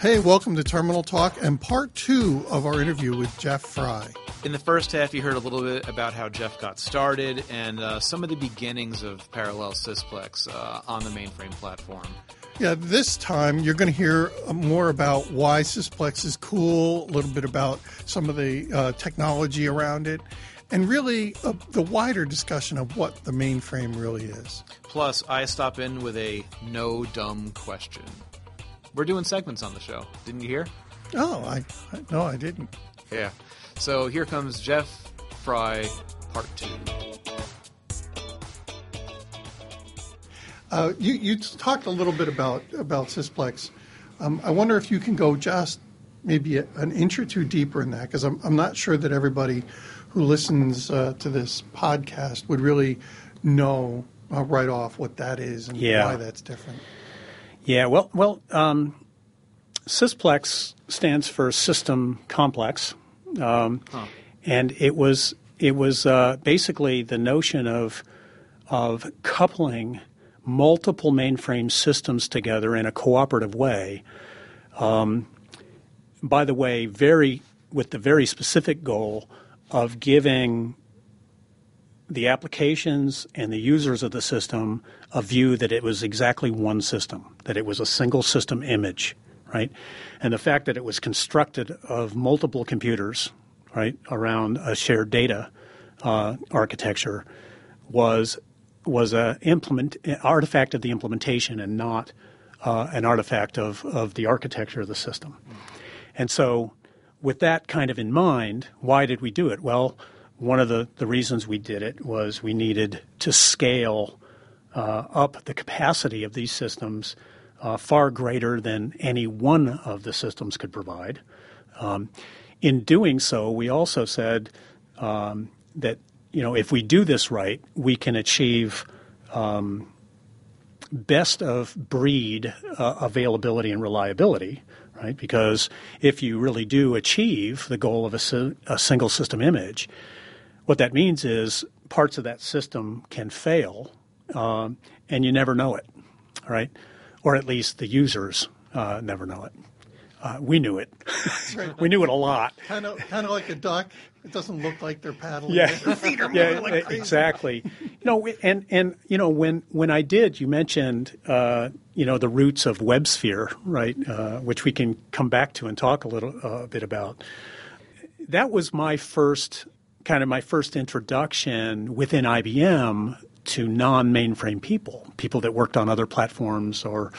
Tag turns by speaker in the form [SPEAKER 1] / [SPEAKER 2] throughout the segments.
[SPEAKER 1] Hey, welcome to Terminal Talk and part two of our interview with Jeff Frey.
[SPEAKER 2] In the first half, you heard a little bit about how Jeff got started and uh, some of the beginnings of Parallel Sysplex uh, on the mainframe platform.
[SPEAKER 1] Yeah, this time you're going to hear uh, more about why Sysplex is cool, a little bit about some of the uh, technology around it, and really uh, the wider discussion of what the mainframe really is.
[SPEAKER 2] Plus, I stop in with a no dumb question. We're doing segments on the show. Didn't you hear?
[SPEAKER 1] Oh, I, I no, I didn't.
[SPEAKER 2] Yeah. So here comes Jeff Frey, part two.
[SPEAKER 1] Uh, you, you talked a little bit about about Sysplex. Um, I wonder if you can go just maybe a, an inch or two deeper in that, because I'm, I'm not sure that everybody who listens uh, to this podcast would really know uh, right off what that is and
[SPEAKER 3] Yeah.
[SPEAKER 1] why that's different.
[SPEAKER 3] Yeah, well, well, um, Sysplex stands for System Complex, um, and it was it was uh, basically the notion of of coupling multiple mainframe systems together in a cooperative way. Um, by the way, very with the very specific goal of giving the applications and the users of the system a view that it was exactly one system, that it was a single system image, right? And the fact that it was constructed of multiple computers, right, around a shared data uh, architecture was was a implement an artifact of the implementation and not uh, an artifact of, of the architecture of the system. And so, with that kind of in mind, why did we do it? Well, one of the, the reasons we did it was we needed to scale up the capacity of these systems uh, far greater than any one of the systems could provide. Um, in doing so, we also said um, that you know if we do this right, we can achieve um, best of breed uh, availability and reliability, right? Because if you really do achieve the goal of a, a single system image, what that means is parts of that system can fail, um, and you never know it, right? Or at least the users uh, never know it. Uh, we knew it. we knew it a lot.
[SPEAKER 1] Kind of, kind of like a duck. It doesn't look like they're paddling.
[SPEAKER 3] Yeah,
[SPEAKER 1] Their feet are
[SPEAKER 3] yeah,
[SPEAKER 1] like
[SPEAKER 3] exactly. You know, and and you know when when I did, you mentioned uh, you know the roots of WebSphere, right? Uh, which we can come back to and talk a little uh, bit about. That was my first kind of my first introduction within IBM to non-mainframe people, people that worked on other platforms or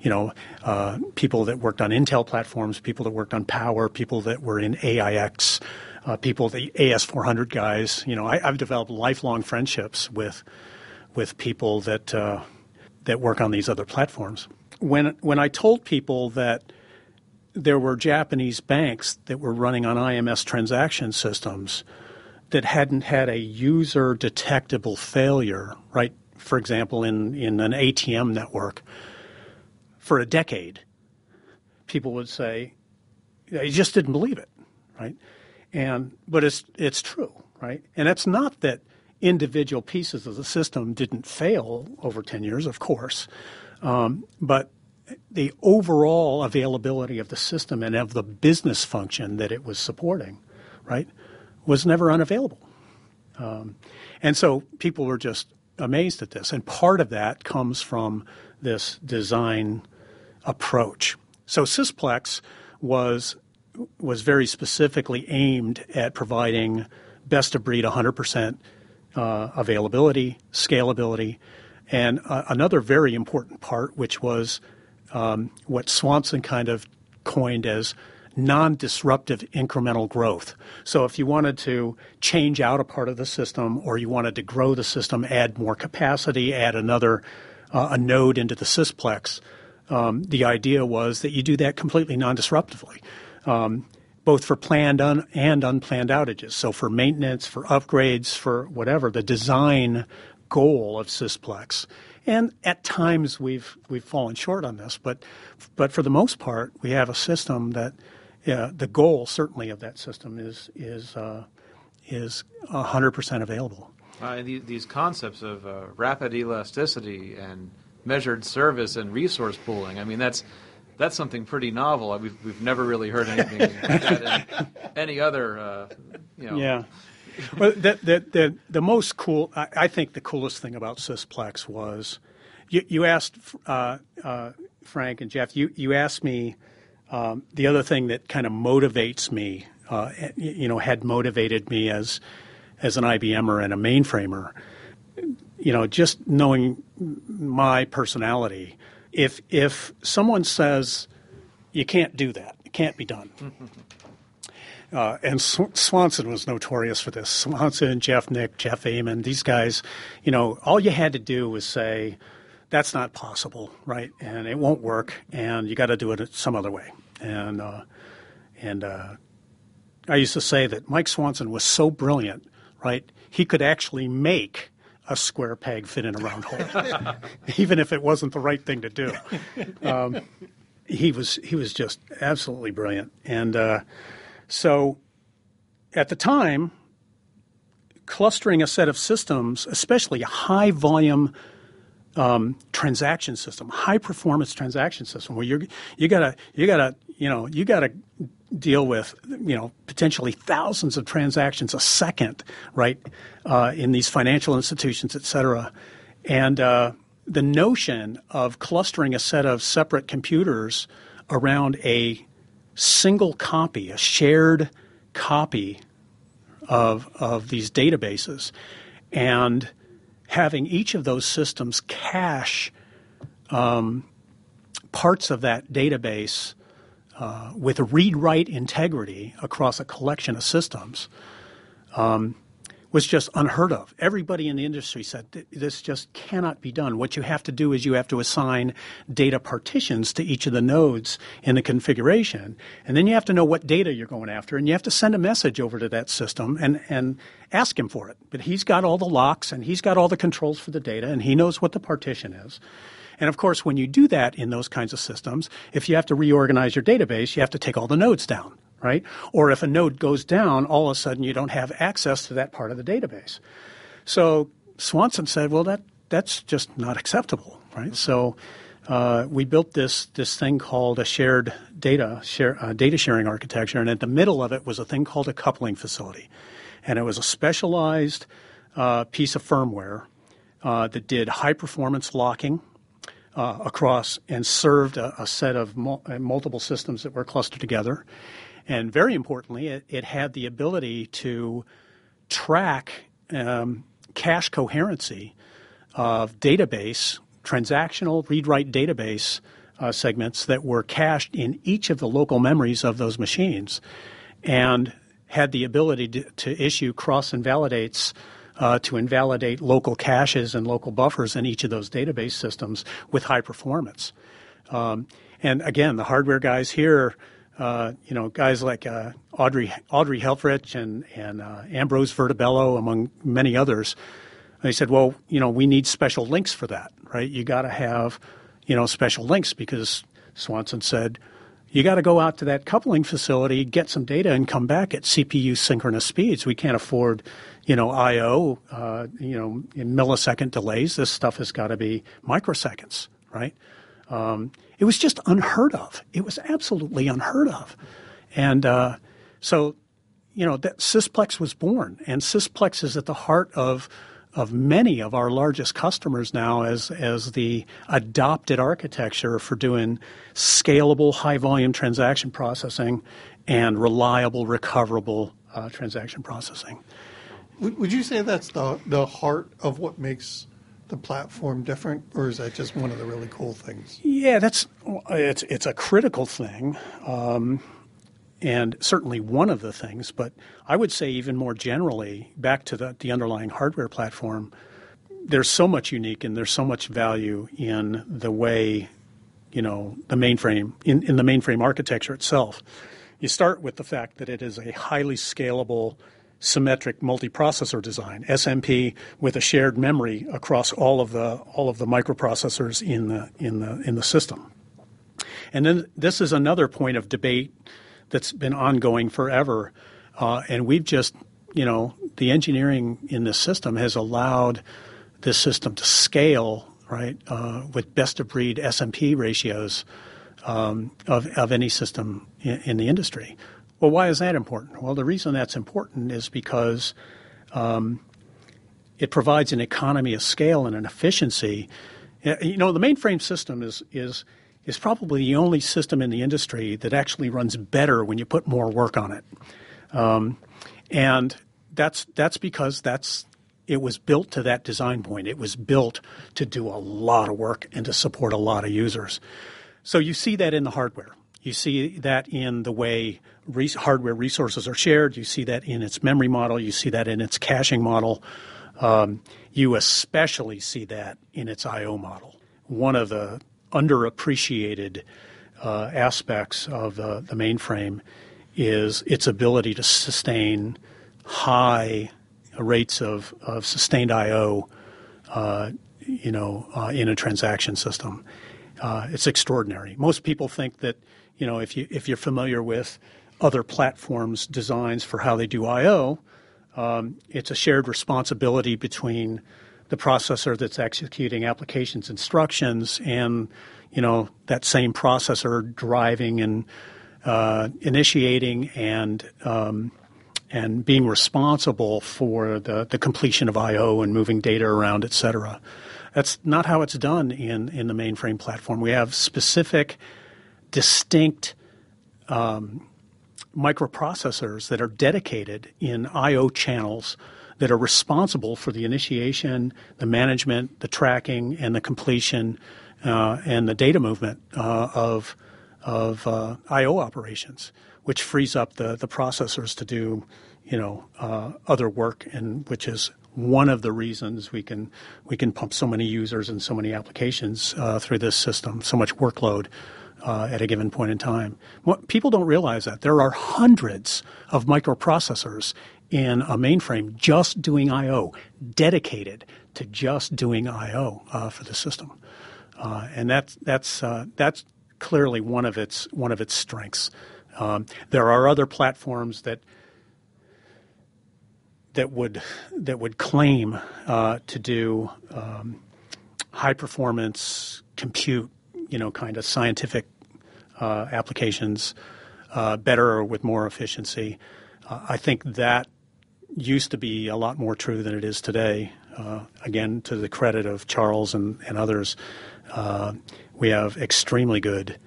[SPEAKER 3] you know, uh, people that worked on Intel platforms, people that worked on Power, people that were in AIX, uh, people, the AS400 guys. You know, I, I've developed lifelong friendships with with people that uh, that work on these other platforms. When when I told people that there were Japanese banks that were running on IMS transaction systems that hadn't had a user detectable failure, right? For example, in, in an ATM network, for a decade, people would say, they just didn't believe it, right? And but it's it's true, right? And it's not that individual pieces of the system didn't fail over ten years, of course, um, but the overall availability of the system and of the business function that it was supporting, right, was never unavailable. Um, and so people were just amazed at this. And part of that comes from this design approach. So Sysplex was was very specifically aimed at providing best of breed 100% uh, availability, scalability, and uh, another very important part, which was um, what Swanson kind of coined as non-disruptive incremental growth. So if you wanted to change out a part of the system or you wanted to grow the system, add more capacity, add another uh, a node into the Sysplex, um, the idea was that you do that completely non-disruptively, um, both for planned un- and unplanned outages. So for maintenance, for upgrades, for whatever, the design goal of Sysplex. And at times we've we've fallen short on this, but but for the most part, we have a system that yeah, the goal certainly of that system is is uh, is hundred percent available.
[SPEAKER 2] Uh, the, these concepts of uh, rapid elasticity and measured service and resource pooling. I mean, that's that's something pretty novel. We've we've never really heard anything like that in any other, uh, you know.
[SPEAKER 3] Yeah. Well, the, the, the, the most cool, I, I think the coolest thing about Sysplex was you, you asked uh, uh, Frank and Jeff, you, you asked me um, the other thing that kind of motivates me, uh, you know, had motivated me as, as an IBMer and a mainframer, you know, just knowing my personality. If, if someone says, you can't do that, it can't be done. Uh, and Swanson was notorious for this. Swanson, Jeff Nick, Jeff Amon, these guys, you know, all you had to do was say, that's not possible, right? And it won't work, and you got to do it some other way. And uh, and uh, I used to say that Mike Swanson was so brilliant, right? He could actually make a square peg fit in a round hole, even if it wasn't the right thing to do. Um, he was he was just absolutely brilliant, and uh, so at the time, clustering a set of systems, especially high volume um, transaction system, high performance transaction system, where you're you gotta you gotta you know you gotta deal with you know potentially thousands of transactions a second, right, uh, in these financial institutions, et cetera, and uh, the notion of clustering a set of separate computers around a single copy, a shared copy of, of these databases, and having each of those systems cache um, parts of that database uh, with read write integrity across a collection of systems. Um, was just unheard of. Everybody in the industry said this just cannot be done. What you have to do is you have to assign data partitions to each of the nodes in the configuration, and then you have to know what data you're going after, and you have to send a message over to that system and, and ask him for it. But he's got all the locks and he's got all the controls for the data, and he knows what the partition is. And of course, when you do that in those kinds of systems, if you have to reorganize your database, you have to take all the nodes down right? Or if a node goes down, all of a sudden you don't have access to that part of the database. So Swanson said, well, that, that's just not acceptable, right? So uh, we built this, this thing called a shared data, share, uh, data sharing architecture, and at the middle of it was a thing called a coupling facility. And it was a specialized uh, piece of firmware uh, that did high performance locking uh, across and served a, a set of mul- uh, multiple systems that were clustered together. And very importantly, it, it had the ability to track um, cache coherency of database, transactional read write database uh, segments that were cached in each of the local memories of those machines and had the ability to, to issue cross invalidates uh, to invalidate local caches and local buffers in each of those database systems with high performance. Um, and again, the hardware guys here uh, you know, guys like uh, Audrey Audrey Helfrich and and uh, Ambrose Vertebello, among many others. They said, well, you know, we need special links for that, right? You got to have, you know, special links because Swanson said you got to go out to that coupling facility, get some data, and come back at CPU synchronous speeds. We can't afford, you know, I/O, uh, you know, in millisecond delays. This stuff has got to be microseconds, right? Um, it was just unheard of. It was absolutely unheard of. And uh, so, you know, that Sysplex was born, and Sysplex is at the heart of of many of our largest customers now as as the adopted architecture for doing scalable high volume transaction processing and reliable recoverable uh, transaction processing.
[SPEAKER 1] Would you say that's the the heart of what makes the platform different, or is that just one of the really cool things?
[SPEAKER 3] Yeah, that's it's it's a critical thing, um, and certainly one of the things. But I would say even more generally, back to the the underlying hardware platform, there's so much unique and there's so much value in the way, you know, the mainframe in, in the mainframe architecture itself. You start with the fact that it is a highly scalable symmetric multiprocessor design, SMP with a shared memory across all of the all of the microprocessors in the in the in the system. And then this is another point of debate that's been ongoing forever, uh, and we've just you know the engineering in this system has allowed this system to scale right uh, with best of breed SMP ratios um, of, of any system in, in, the industry. Well, why is that important? Well, the reason that's important is because um, it provides an economy of scale and an efficiency. You know, the mainframe system is is is probably the only system in the industry that actually runs better when you put more work on it, um, and that's that's because that's it was built to that design point. It was built to do a lot of work and to support a lot of users. So you see that in the hardware. You see that in the way res- hardware resources are shared. You see that in its memory model. You see that in its caching model. Um, you especially see that in its I/O model. One of the underappreciated uh, aspects of the, mainframe is its ability to sustain high rates of, of sustained I/O, uh, you know, uh, in a transaction system. Uh, it's extraordinary. Most people think that, you know, if you if you're familiar with other platforms' designs for how they do I/O, um, it's a shared responsibility between the processor that's executing applications instructions and, you know, that same processor driving and uh, initiating and um, and being responsible for the, the completion of I/O and moving data around, et cetera. That's not how it's done in in the mainframe platform. We have specific, distinct um, microprocessors that are dedicated in I/O channels that are responsible for the initiation, the management, the tracking, and the completion, uh, and the data movement uh, of of uh, I/O operations which frees up the, the processors to do, you know, uh, other work, and which is one of the reasons we can we can pump so many users and so many applications uh, through this system, so much workload uh, at a given point in time. What, people don't realize that there are hundreds of microprocessors in a mainframe just doing I/O, dedicated to just doing I/O uh, for the system, uh, and that's that's uh, that's clearly one of its one of its strengths. Um, there are other platforms that that would that would claim uh, to do um, high performance compute, you know, kind of scientific uh, applications uh, better or with more efficiency. Uh, I think that used to be a lot more true than it is today. Uh, again, to the credit of Charles and, and others, uh, we have extremely good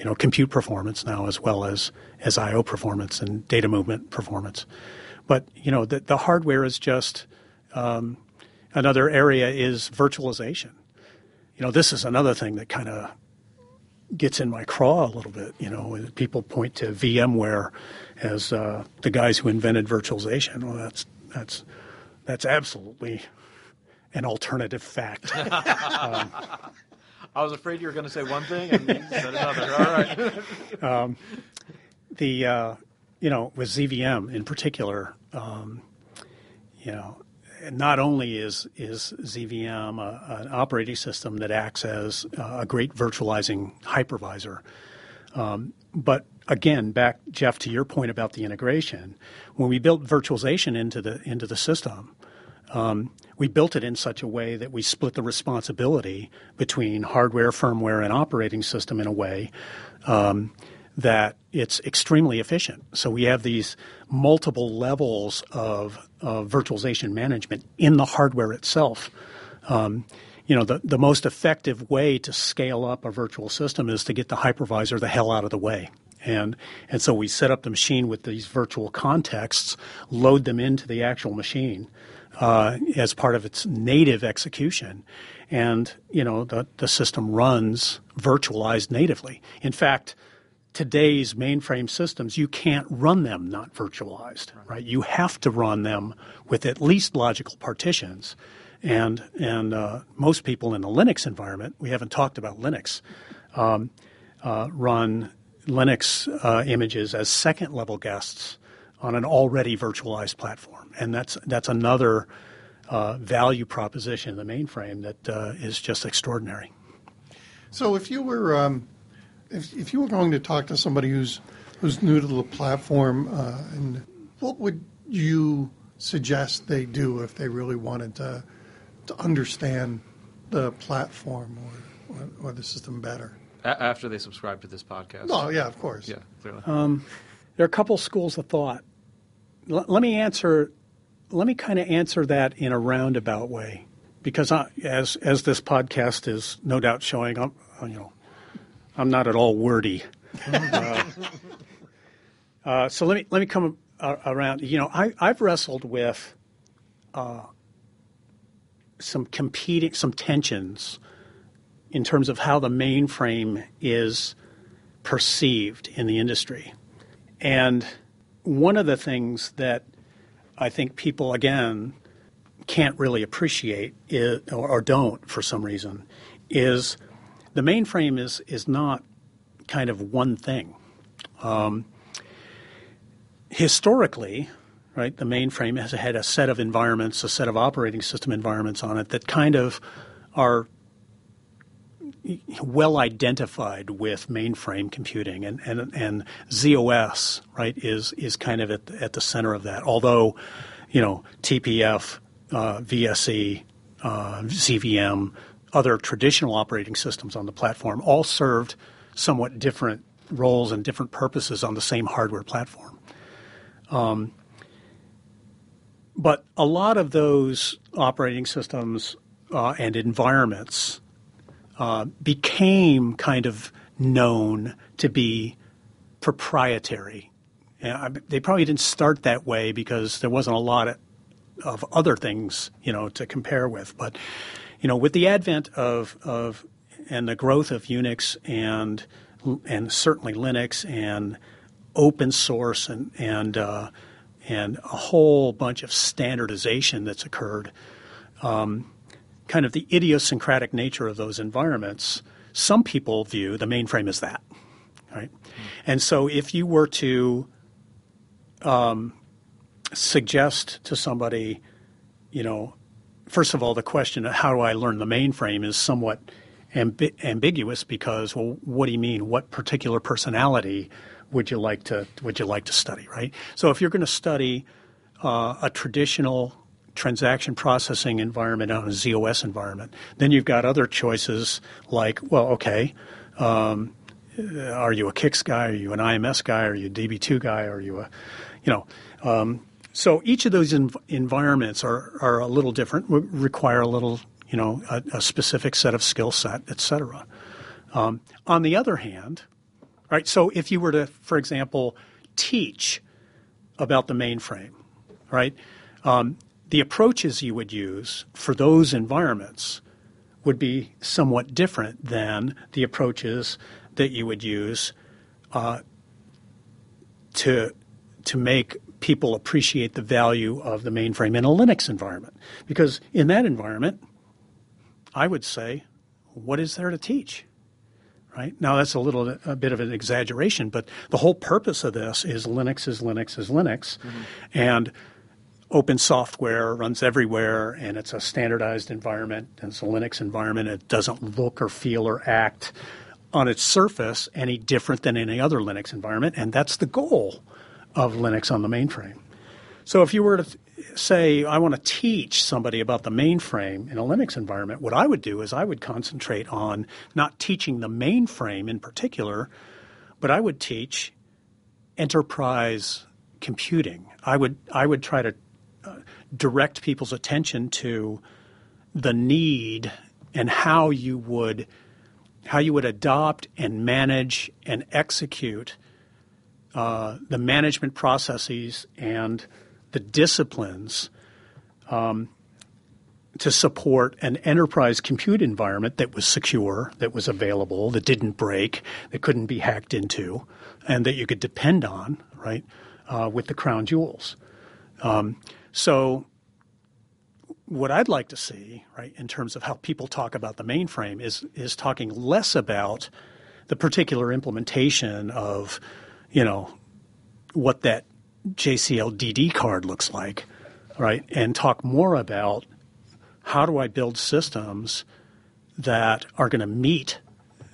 [SPEAKER 3] you know, compute performance now as well as, as I/O performance and data movement performance. But you know, the, the hardware is just um, another area is virtualization. You know, this is another thing that kind of gets in my craw a little bit. You know, people point to VMware as uh, the guys who invented virtualization. Well, that's that's that's absolutely an alternative fact. um,
[SPEAKER 2] I was afraid you were going to say one thing and you said another. All right. um,
[SPEAKER 3] the uh, you know with z/VM in particular, um, you know, not only is is z/VM a, an operating system that acts as a great virtualizing hypervisor, um, but again, back Jeff to your point about the integration, when we built virtualization into the into the system, um, we built it in such a way that we split the responsibility between hardware, firmware, and operating system in a way um, that it's extremely efficient. So we have these multiple levels of, virtualization management in the hardware itself. Um, you know, the, the most effective way to scale up a virtual system is to get the hypervisor the hell out of the way. And, and so we set up the machine with these virtual contexts, load them into the actual machine, uh, as part of its native execution. And, you know, the, the system runs virtualized natively. In fact, today's mainframe systems, you can't run them not virtualized, right? You have to run them with at least logical partitions. And, and uh, most people in the Linux environment, we haven't talked about Linux, um, uh, run Linux uh, images as second level guests on an already virtualized platform, and that's that's another uh, value proposition in the mainframe that uh, is just extraordinary.
[SPEAKER 1] So, if you were um, if, if you were going to talk to somebody who's who's new to the platform, uh, and what would you suggest they do if they really wanted to to understand the platform or, or, or the system better?
[SPEAKER 2] A- after they subscribe to this podcast.
[SPEAKER 1] Oh, yeah, of course.
[SPEAKER 2] Yeah, clearly.
[SPEAKER 3] There are a couple schools of thought. L- let me answer. Let me kind of answer that in a roundabout way, because I, as as this podcast is no doubt showing, I'm you know, I'm not at all wordy. uh, uh, so let me let me come uh, around. You know, I I've wrestled with uh, some competing some tensions in terms of how the mainframe is perceived in the industry. And one of the things that I think people, again, can't really appreciate is, or, or don't for some reason is the mainframe is, is not kind of one thing. Um, historically, right, the mainframe has had a set of environments, a set of operating system environments on it that kind of are well identified with mainframe computing, and, and, and z/OS right is is kind of at the, at the center of that. Although, you know, TPF, uh, VSE, uh, CVM, other traditional operating systems on the platform all served somewhat different roles and different purposes on the same hardware platform. Um, but a lot of those operating systems uh, and environments uh, became kind of known to be proprietary. I, they probably didn't start that way because there wasn't a lot of, of other things, you know, to compare with. But, you know, with the advent of, of and the growth of Unix and and certainly Linux and open source and and uh, and a whole bunch of standardization that's occurred. Um, kind of the idiosyncratic nature of those environments, some people view the mainframe as that, right? And so if you were to um, suggest to somebody, you know, first of all, the question of how do I learn the mainframe is somewhat ambi- ambiguous because, well, what do you mean? What particular personality would you like to would you like to study, right? So if you're going to study uh, a traditional transaction processing environment on a z/OS environment. Then you've got other choices like, well, okay, um, are you a CICS guy? Are you an IMS guy? Are you a DB2 guy? Are you a, you know, um, so each of those env- environments are, are a little different, require a little, you know, a, a specific set of skill set, et cetera. Um, on the other hand, right, so if you were to, for example, teach about the mainframe, right, um, the approaches you would use for those environments would be somewhat different than the approaches that you would use uh, to to make people appreciate the value of the mainframe in a Linux environment. Because in that environment, I would say, what is there to teach? Right now, that's a little a bit of an exaggeration, but the whole purpose of this is Linux is Linux is Linux, mm-hmm. and open software runs everywhere and it's a standardized environment and it's a Linux environment. It doesn't look or feel or act on its surface any different than any other Linux environment, and that's the goal of Linux on the mainframe. So if you were to say, I want to teach somebody about the mainframe in a Linux environment, what I would do is I would concentrate on not teaching the mainframe in particular, but I would teach enterprise computing. I would I would try to uh, direct people's attention to the need and how you would how you would adopt and manage and execute uh, the management processes and the disciplines um, to support an enterprise compute environment that was secure, that was available, that didn't break, that couldn't be hacked into, and that you could depend on, right, uh, with the crown jewels. Um, so what I'd like to see, right, in terms of how people talk about the mainframe is is talking less about the particular implementation of, you know, what that JCL DD card looks like, right, and talk more about how do I build systems that are going to meet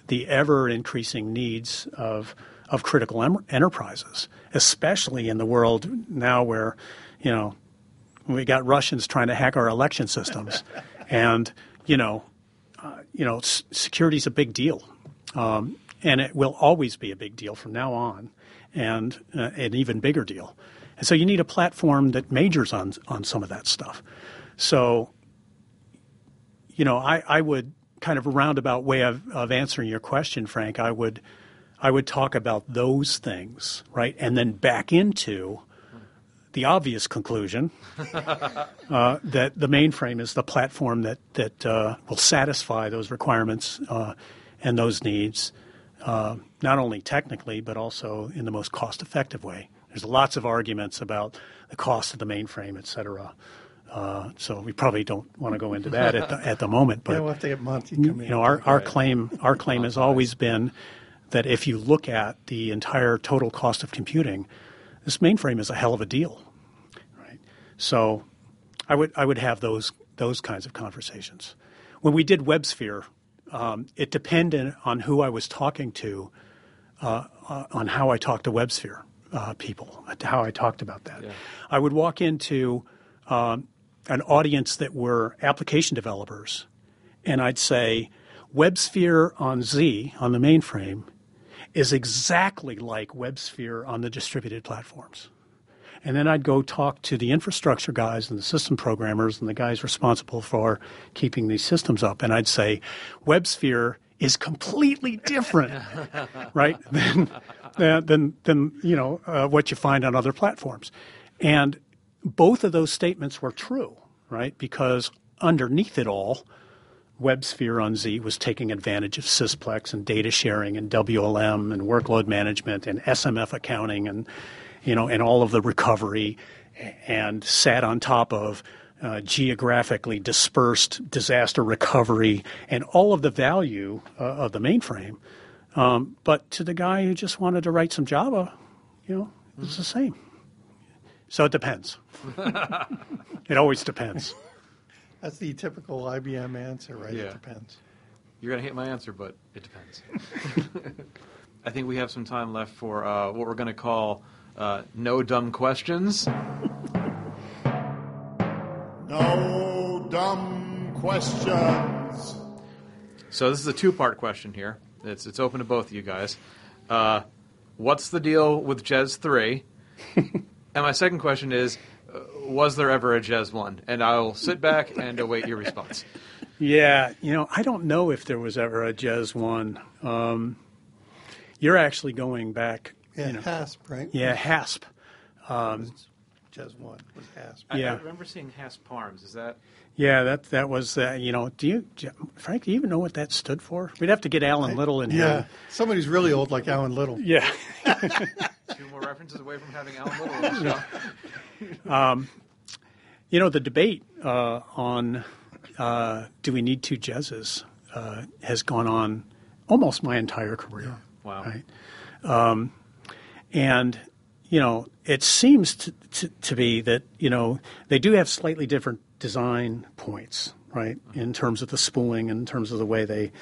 [SPEAKER 3] the ever increasing needs of of critical em- enterprises, especially in the world now where, you know, we got Russians trying to hack our election systems, and you know, uh, you know, s- security is a big deal. Um, and it will always be a big deal from now on, and uh, an even bigger deal. And so you need a platform that majors on on some of that stuff. So, you know, I, I would kind of a roundabout way of, of answering your question, Frank. I would I would talk about those things, right, and then back into the obvious conclusion uh, that the mainframe is the platform that that uh, will satisfy those requirements uh, and those needs, uh, not only technically but also in the most cost-effective way. There's lots of arguments about the cost of the mainframe, et cetera. Uh, so we probably don't want to go into that at the, at the moment. But
[SPEAKER 1] yeah, we'll have to get Monty come in.
[SPEAKER 3] you know, our, our claim our claim has always been that if you look at the entire total cost of computing, this mainframe is a hell of a deal, right? So, I would I would have those those kinds of conversations. When we did WebSphere, um, it depended on who I was talking to, uh, uh, on how I talked to WebSphere uh, people, how I talked about that.
[SPEAKER 2] Yeah.
[SPEAKER 3] I would walk into um, an audience that were application developers, and I'd say, WebSphere on Z on the mainframe is exactly like WebSphere on the distributed platforms. And then I'd go talk to the infrastructure guys and the system programmers and the guys responsible for keeping these systems up. And I'd say, WebSphere is completely different, right, than, than, than you know, uh, what you find on other platforms. And both of those statements were true, right? Because underneath it all, WebSphere on Z was taking advantage of Sysplex and data sharing and WLM and workload management and SMF accounting and you know and all of the recovery and sat on top of uh, geographically dispersed disaster recovery and all of the value uh, of the mainframe. Um, but to the guy who just wanted to write some Java, you know, it's the same. So it depends. it always depends.
[SPEAKER 1] That's the typical IBM answer, right?
[SPEAKER 2] Yeah.
[SPEAKER 1] It depends.
[SPEAKER 2] You're going to hate my answer, but it depends. I think we have some time left for uh, what we're going to call uh, no dumb questions.
[SPEAKER 4] No dumb questions.
[SPEAKER 2] So this is a two-part question here. It's it's open to both of you guys. Uh, what's the deal with JES three? and my second question is, uh, was there ever a JES one? And I'll sit back and await your response.
[SPEAKER 3] Yeah, you know, I don't know if there was ever a JES one. Um, you're actually going back.
[SPEAKER 1] Yeah,
[SPEAKER 3] you know,
[SPEAKER 1] HASP, right?
[SPEAKER 3] yeah, HASP.
[SPEAKER 1] Just one was HASP.
[SPEAKER 2] I,
[SPEAKER 3] Yeah.
[SPEAKER 2] I remember seeing Hasp Parms. Is that
[SPEAKER 3] Yeah, that that was. Uh, you know, do you, do you- Frank? Do you even know what that stood for? We'd have to get Alan Little in here.
[SPEAKER 1] Yeah,
[SPEAKER 3] here.
[SPEAKER 1] somebody's really old like Alan Little.
[SPEAKER 3] Yeah.
[SPEAKER 2] two more references away from having Alan Little on the show?
[SPEAKER 3] You know, the debate uh, on uh, do we need two JESes uh, has gone on almost my entire career.
[SPEAKER 2] Wow.
[SPEAKER 3] Right. Um, and you know, it seems to, to, to be that you know they do have slightly different design points, right, in terms of the spooling, in terms of the way they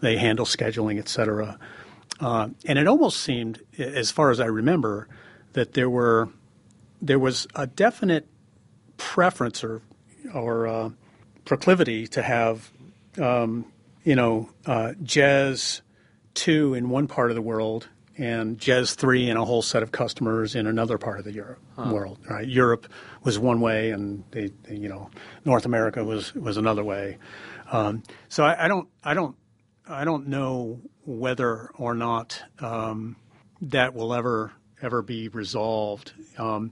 [SPEAKER 3] they handle scheduling, et cetera. Uh, and it almost seemed, as far as I remember, that there were there was a definite preference or or uh, proclivity to have um, you know uh, JES two in one part of the world and JES three and a whole set of customers in another part of the Europe world. Right? Europe was one way, and they, they, you know North America was was another way. Um, so I, I don't I don't I don't know whether or not um, that will ever ever be resolved. Um,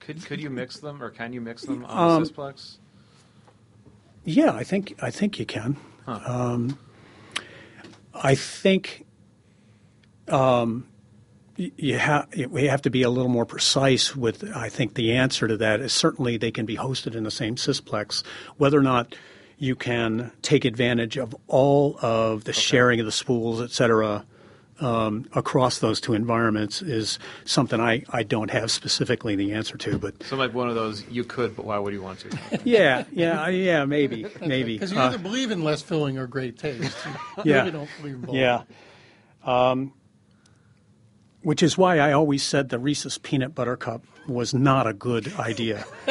[SPEAKER 2] Could could you mix them, or can you mix them on the Sysplex?
[SPEAKER 3] Yeah, I think I think you can. Um, I think um, you have we have to be a little more precise with. I think the answer to that is certainly they can be hosted in the same sysplex. Whether or not you can take advantage of all of the sharing of the spools, et cetera, um, across those two environments is something I, I don't have specifically the answer to. But
[SPEAKER 2] So like one of those, you could, but why would you want to?
[SPEAKER 3] yeah, yeah, yeah, maybe, maybe.
[SPEAKER 1] Because you
[SPEAKER 3] Uh,
[SPEAKER 1] either believe in less filling or great taste. You
[SPEAKER 3] Yeah.
[SPEAKER 1] really don't believe in both.
[SPEAKER 3] Yeah. Um, which is why I always said the Reese's peanut butter cup was not a good idea.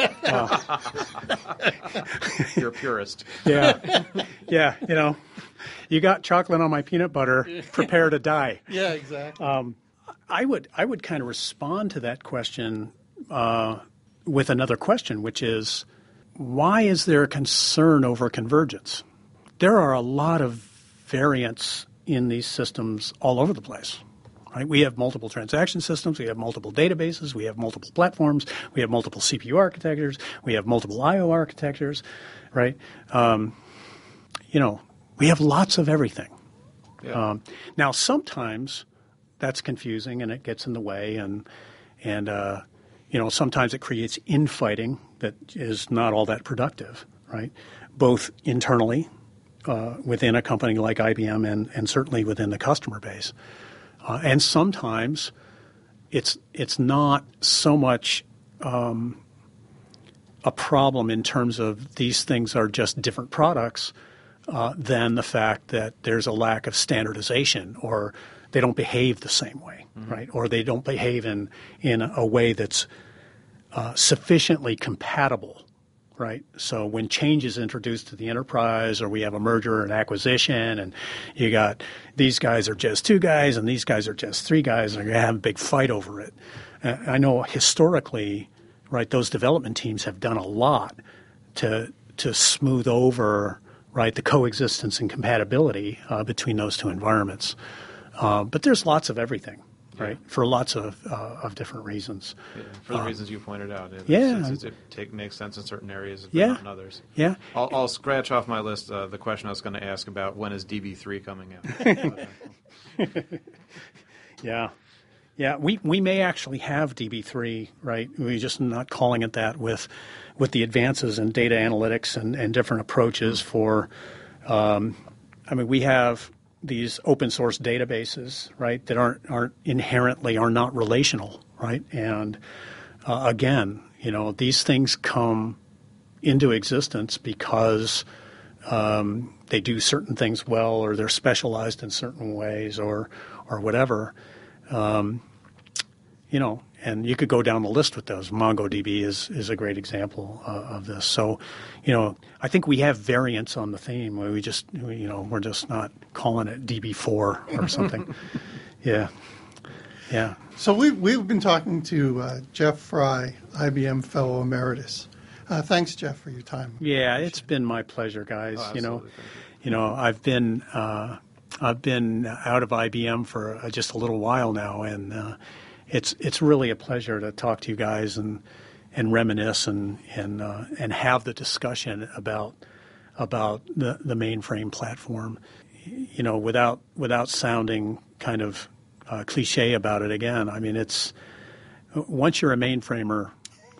[SPEAKER 2] You're a purist.
[SPEAKER 3] Yeah, yeah, you know, you got chocolate on my peanut butter, prepare to die.
[SPEAKER 1] Yeah, exactly.
[SPEAKER 3] I would I would kind of respond to that question uh, with another question, which is why is there a concern over convergence? There are a lot of variants in these systems all over the place. Right? We have multiple transaction systems, we have multiple databases, we have multiple platforms, we have multiple CPU architectures, we have multiple I/O architectures, right? Um, you know, we have lots of everything.
[SPEAKER 2] Yeah.
[SPEAKER 3] Um, now, sometimes that's confusing and it gets in the way, and and uh, you know sometimes it creates infighting that is not all that productive, right? Both internally uh, within a company like IBM and and certainly within the customer base, uh, and sometimes it's it's not so much um, a problem in terms of these things are just different products uh, than the fact that there's a lack of standardization or they don't behave the same way, right? Or they don't behave in in a way that's uh, sufficiently compatible, right? So when change is introduced to the enterprise, or we have a merger and acquisition, and you got these guys are just two guys, and these guys are just three guys, and you're gonna have a big fight over it. I know historically, right? Those development teams have done a lot to to smooth over right the coexistence and compatibility uh, between those two environments. Uh, but there's lots of everything, right? For lots of uh, of different reasons.
[SPEAKER 2] Yeah, for the reasons you pointed out. It,
[SPEAKER 3] yeah.
[SPEAKER 2] it's- it's- it take, makes sense in certain areas, but
[SPEAKER 3] Yeah.
[SPEAKER 2] not in others.
[SPEAKER 3] Yeah.
[SPEAKER 2] I'll, I'll scratch off my list uh, the question I was going to ask about when is DB3 coming out.
[SPEAKER 3] Yeah. Yeah, we, we may actually have DB3, right? We're just not calling it that with with the advances in data analytics and, and different approaches for um, I mean we have these open source databases, right, that aren't aren't inherently are not relational, right? And uh, again, you know, these things come into existence because um, they do certain things well, or they're specialized in certain ways, or or whatever. Um, you know, and you could go down the list with those. MongoDB is is a great example uh, of this. So, you know, I think we have variants on the theme. Where We just, you know, we're just not calling it DB4 or something. yeah, yeah.
[SPEAKER 1] So we, we've been talking to uh, Jeff Frey, IBM Fellow Emeritus. Uh, thanks, Jeff, for your time.
[SPEAKER 3] Yeah, it's been my pleasure, guys.
[SPEAKER 2] Oh,
[SPEAKER 3] you know, you know, I've been uh, I've been out of IBM for uh, just a little while now, and uh, it's it's really a pleasure to talk to you guys and and reminisce and and uh, and have the discussion about about the the mainframe platform. You know, without without sounding kind of uh, cliche about it again. I mean, it's once you're a mainframer,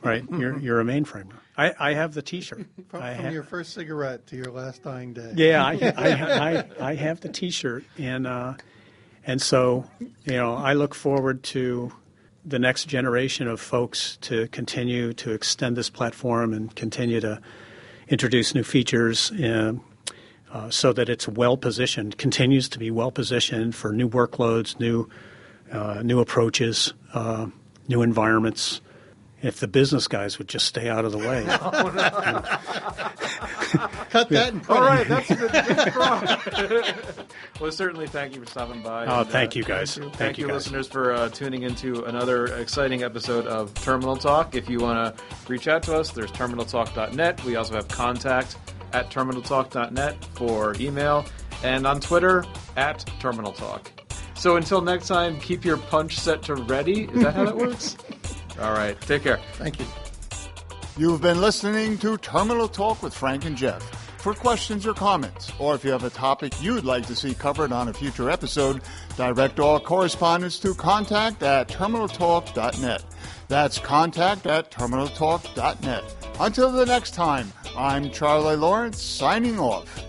[SPEAKER 3] right? You're you're a mainframer. I, I have the T-shirt.
[SPEAKER 1] From,
[SPEAKER 3] I
[SPEAKER 1] from your first cigarette to your last dying day.
[SPEAKER 3] yeah, I, I, I, I have the T-shirt, and uh, and so you know, I look forward to the next generation of folks to continue to extend this platform and continue to introduce new features. Uh, uh, so that it's well positioned, continues to be well positioned for new workloads, new uh, new approaches, uh, new environments. If the business guys would just stay out of the way.
[SPEAKER 1] Cut that and put
[SPEAKER 2] All that's good. Good strong. well, certainly thank you for stopping by.
[SPEAKER 3] Oh,
[SPEAKER 2] and,
[SPEAKER 3] thank
[SPEAKER 2] uh,
[SPEAKER 3] you, guys.
[SPEAKER 2] Thank,
[SPEAKER 3] Thank
[SPEAKER 2] you,
[SPEAKER 3] you, guys.
[SPEAKER 2] listeners, for uh, tuning into another exciting episode of Terminal Talk. If you want to reach out to us, there's terminaltalk.net. We also have contact at terminaltalk.net for email, and on Twitter at terminaltalk. So until next time, keep your punch set to ready. Is that how that works? All right, take care.
[SPEAKER 1] Thank you.
[SPEAKER 4] You've been listening to Terminal Talk with Frank and Jeff. For questions or comments, or if you have a topic you'd like to see covered on a future episode, direct all correspondence to contact at terminaltalk.net. That's contact at terminaltalk.net. Until the next time, I'm Charlie Lawrence signing off.